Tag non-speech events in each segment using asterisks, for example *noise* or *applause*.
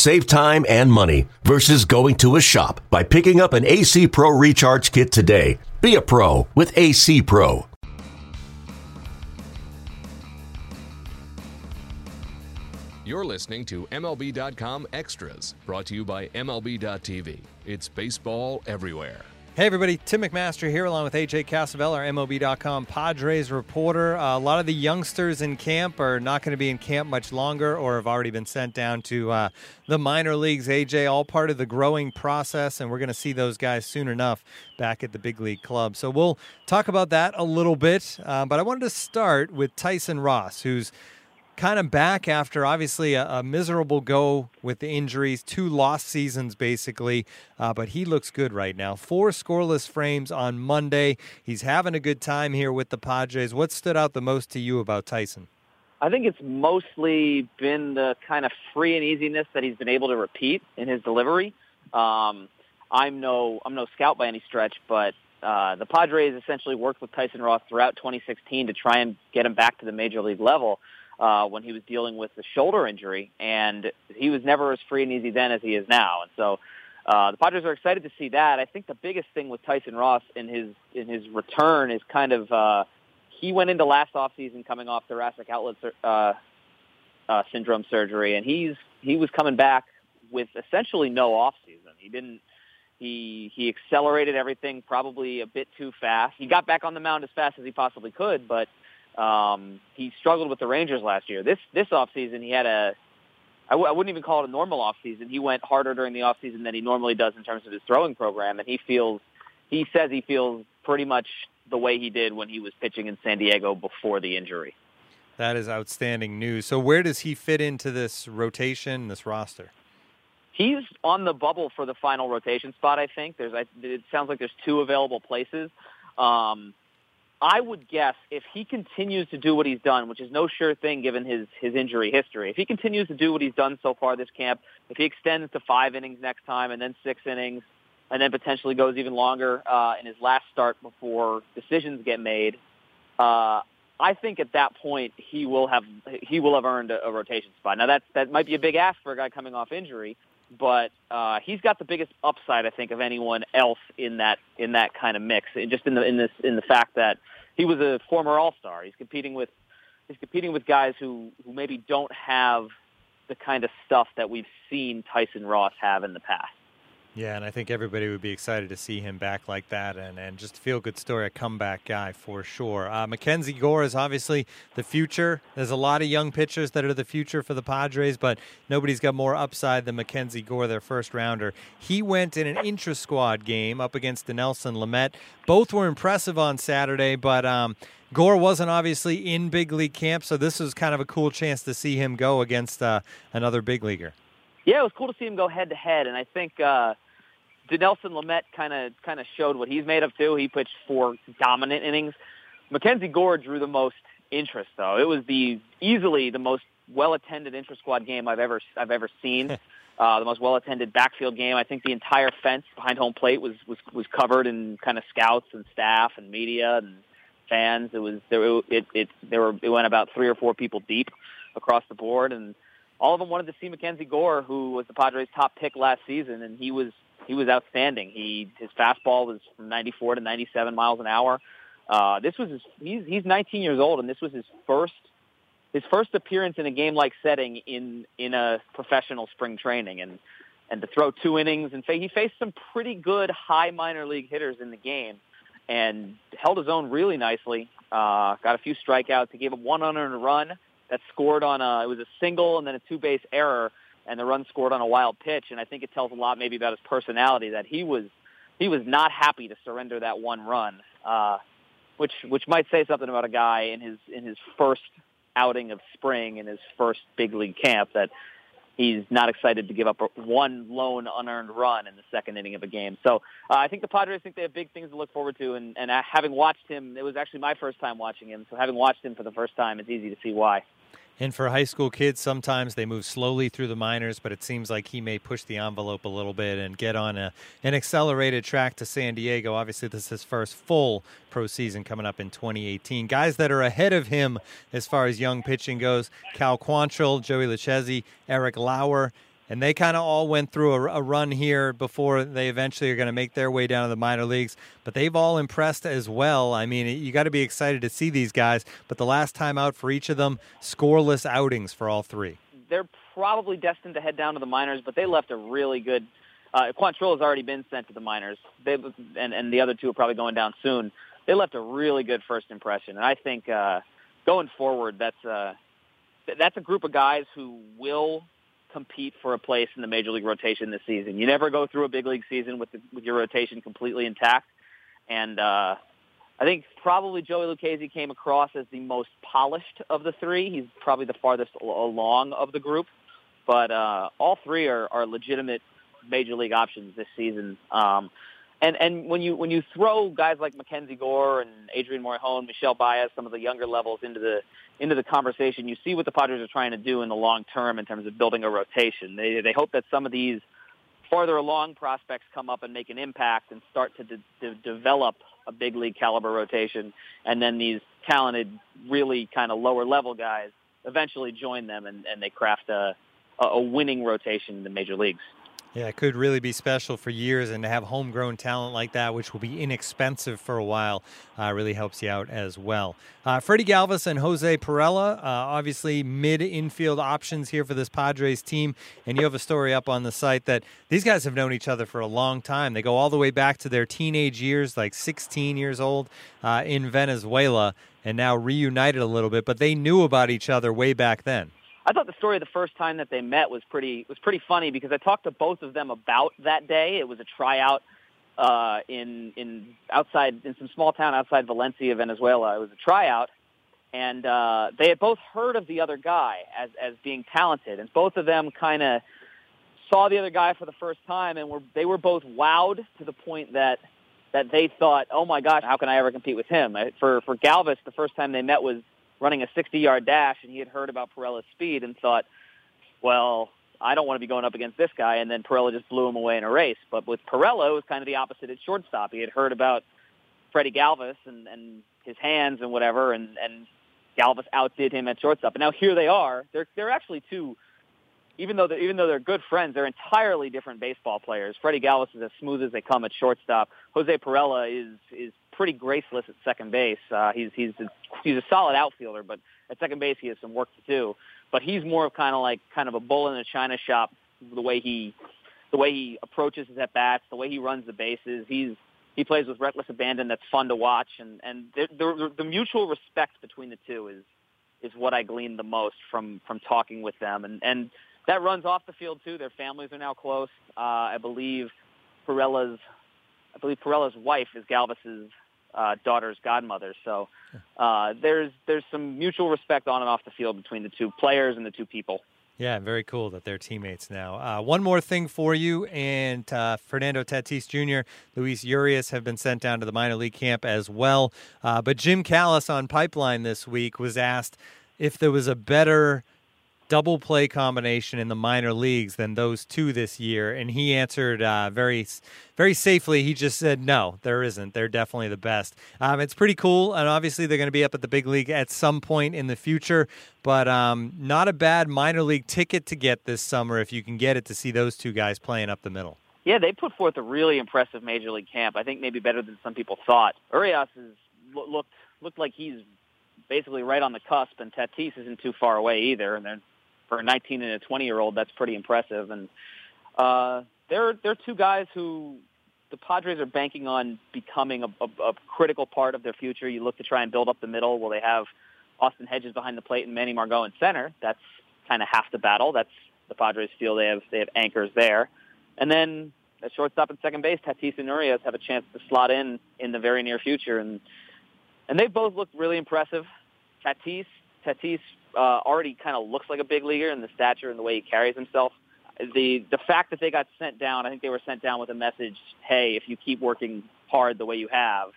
Save time and money versus going to a shop by picking up an AC Pro Recharge Kit today. Be a pro with AC Pro. You're listening to MLB.com Extras, brought to you by MLB.tv. It's baseball everywhere. Hey everybody, Tim McMaster here along with AJ Cassavell, our MLB.com Padres reporter. Uh, a lot of the youngsters in camp are not going to be in camp much longer or have already been sent down to uh, the minor leagues. AJ, all part of the growing process, and we're going to see those guys soon enough back at the big league club. So we'll talk about that a little bit, uh, but I wanted to start with Tyson Ross, who's kind of back after obviously a, a, miserable go with the injuries, two lost seasons basically, uh, but he looks good right now. Four scoreless frames on Monday. He's having a good time here with the Padres. What stood out the most to you about Tyson? I think it's mostly been the kind of free and easiness that he's been able to repeat in his delivery. Um, I'm no I'm no scout by any stretch, but uh, the Padres essentially worked with Tyson Ross throughout 2016 to try and get him back to the major league level uh, when he was dealing with the shoulder injury, and he was never as free and easy then as he is now. And so uh, the Padres are excited to see that. I think the biggest thing with Tyson Ross in his in his return is kind of uh, he went into last offseason coming off thoracic outlet uh, uh, syndrome surgery, and he's he was coming back with essentially no offseason. He didn't. He he accelerated everything probably a bit too fast. He got back on the mound as fast as he possibly could, but um, he struggled with the Rangers last year. This this offseason, he had a I w- I wouldn't even call it a normal offseason. He went harder during the offseason than he normally does in terms of his throwing program, and he feels he says he feels pretty much the way he did when he was pitching in San Diego before the injury. That is outstanding news. So where does he fit into this rotation, this roster? He's on the bubble for the final rotation spot. I think there's. It sounds like there's two available places. Um, I would guess if he continues to do what he's done, which is no sure thing given his his injury history, if he continues to do what he's done so far this camp, if he extends to five innings next time and then six innings, and then potentially goes even longer uh, in his last start before decisions get made, uh, I think at that point he will have he will have earned a, a rotation spot. Now that that might be a big ask for a guy coming off injury, but uh, he's got the biggest upside, I think, of anyone else in that in that kind of mix. And Just in the in this in the fact that he was a former All Star. He's competing with he's competing with guys who who maybe don't have the kind of stuff that we've seen Tyson Ross have in the past. Yeah, and I think everybody would be excited to see him back like that, and, and just feel good story, a comeback guy for sure. Uh, MacKenzie Gore is obviously the future. There's a lot of young pitchers that are the future for the Padres, but nobody's got more upside than MacKenzie Gore, their first rounder. He went in an intra squad game up against Dinelson Lamet. Both were impressive on Saturday, but um, Gore wasn't obviously in big league camp, so this was kind of a cool chance to see him go against uh, another big leaguer yeah, it was cool to see him go head to head, and I think uh, Dinelson Lamet kind of kind of showed what he's made of too. He pitched four dominant innings. MacKenzie Gore drew the most interest, though. It was the easily the most well attended intra squad game I've ever I've ever seen. *laughs* uh, the most well attended backfield game. I think the entire fence behind home plate was was was covered in kind of scouts and staff and media and fans. It was there. It it there were it went about three or four people deep across the board and all of them wanted to see MacKenzie Gore, who was the Padres' top pick last season, and he was he was outstanding. He his fastball was from 94 to 97 miles an hour. Uh, this was his, he's he's 19 years old, and this was his first his first appearance in a game like setting in in a professional spring training, and and to throw two innings and he faced some pretty good high minor league hitters in the game, and held his own really nicely. Uh, got a few strikeouts. He gave him one unearned run that scored on a it was a single and then a two base error and the run scored on a wild pitch and I think it tells a lot maybe about his personality that he was he was not happy to surrender that one run uh which which might say something about a guy in his in his first outing of spring in his first big league camp that he's not excited to give up one lone unearned run in the second inning of a game. So uh, I think the Padres think they have big things to look forward to, and, and having watched him, it was actually my first time watching him. So having watched him for the first time, it's easy to see why. And for high school kids, sometimes they move slowly through the minors, but it seems like he may push the envelope a little bit and get on a, an accelerated track to San Diego. Obviously, this is his first full pro season coming up in 2018. Guys that are ahead of him as far as young pitching goes Cal Quantrill, Joey Lucchesi, Eric Lauer, and they kind of all went through a, a, run here before they eventually are going to make their way down to the minor leagues. But they've all impressed as well. I mean, you got to be excited to see these guys. But the last time out for each of them, scoreless outings for all three. They're probably destined to head down to the minors, but they left a really good. Uh, Quantrill has already been sent to the minors, they, and and the other two are probably going down soon. They left a really good first impression, and I think uh, going forward, that's uh, that's a group of guys who will compete for a place in the major league rotation this season. You never go through a big league season with the, with your rotation completely intact, and uh, I think probably Joey Lucchesi came across as the most polished of the three. He's probably the farthest along of the group, but uh, all three are, are legitimate major league options this season. Um, and and when you when you throw guys like MacKenzie Gore and Adrian Morejon, Michel Baez, some of the younger levels into the into the conversation, you see what the Padres are trying to do in the long term in terms of building a rotation. They they hope that some of these farther along prospects come up and make an impact and start to, de- to develop a big league caliber rotation, and then these talented, really kind of lower level guys eventually join them and, and they craft a a winning rotation in the major leagues. Yeah, it could really be special for years, and to have homegrown talent like that, which will be inexpensive for a while, uh, really helps you out as well. Uh, Freddie Galvis and Jose Pirela, uh, obviously mid infield options here for this Padres team, and you have a story up on the site that these guys have known each other for a long time. They go all the way back to their teenage years, like 16 years old uh, in Venezuela, and now reunited a little bit, but they knew about each other way back then. I thought the story of the first time that they met was pretty was pretty funny because I talked to both of them about that day. It was a tryout uh, in in outside in some small town outside Valencia, Venezuela. It was a tryout, and uh, they had both heard of the other guy as as being talented, and both of them kind of saw the other guy for the first time, and were they were both wowed to the point that that they thought, oh my gosh, how can I ever compete with him? For for Galvis, the first time they met was running a 60-yard dash, and he had heard about Pirela's speed and thought, well, I don't want to be going up against this guy. And then Pirela just blew him away in a race. But with Pirela, it was kind of the opposite at shortstop. He had heard about Freddie Galvis and, and his hands and whatever, and, and Galvis outdid him at shortstop. And now here they are. They're they're actually two. Even though they're, even though they're good friends, they're entirely different baseball players. Freddie Galvis is as smooth as they come at shortstop. Jose Pirela is is pretty graceless at second base. Uh, he's he's a, he's a solid outfielder, but at second base he has some work to do. But he's more of kind of like kind of a bull in a china shop. The way he the way he approaches his at bats, the way he runs the bases. He's he plays with reckless abandon. That's fun to watch, and and the, the, mutual respect between the two is is what I gleaned the most from from talking with them, and and that runs off the field too. Their families are now close. Uh, I believe Pirela's I believe Pirela's wife is Galvis's uh, daughter's godmother. So uh, there's there's some mutual respect on and off the field between the two players and the two people. Yeah, very cool that they're teammates now. Uh, one more thing for you, and uh, Fernando Tatis Jr., Luis Urias have been sent down to the minor league camp as well. Uh, but Jim Callis on Pipeline this week was asked if there was a better double play combination in the minor leagues than those two this year? And he answered uh, very, very safely. He just said, no, there isn't. They're definitely the best. Um, it's pretty cool. And obviously, they're going to be up at the big league at some point in the future, but um, not a bad minor league ticket to get this summer if you can get it to see those two guys playing up the middle. Yeah, they put forth a really impressive major league camp. I think maybe better than some people thought. Urias looked looked like he's basically right on the cusp, and Tatis isn't too far away either. And they're for a 19 and a 20 year old, that's pretty impressive. And uh, they're they're two guys who the Padres are banking on becoming a, a, a critical part of their future. You look to try and build up the middle. Well, they have Austin Hedges behind the plate and Manny Margot in center. That's kind of half the battle. That's the Padres feel they have they have anchors there. And then at shortstop and second base, Tatis and Urias have a chance to slot in in the very near future. And and they both look really impressive. Tatis Tatis uh, already kind of looks like a big leaguer in the stature and the way he carries himself. The the fact that they got sent down, I think they were sent down with a message: Hey, if you keep working hard the way you have,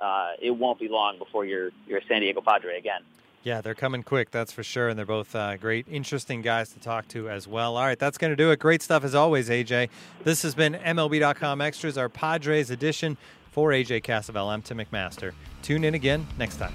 uh, it won't be long before you're you're a San Diego Padre again. Yeah, they're coming quick, that's for sure. And they're both uh, great, interesting guys to talk to as well. All right, that's going to do it. Great stuff as always, AJ. This has been MLB.com Extras, our Padres edition for AJ Cassavell. I'm Tim McMaster. Tune in again next time.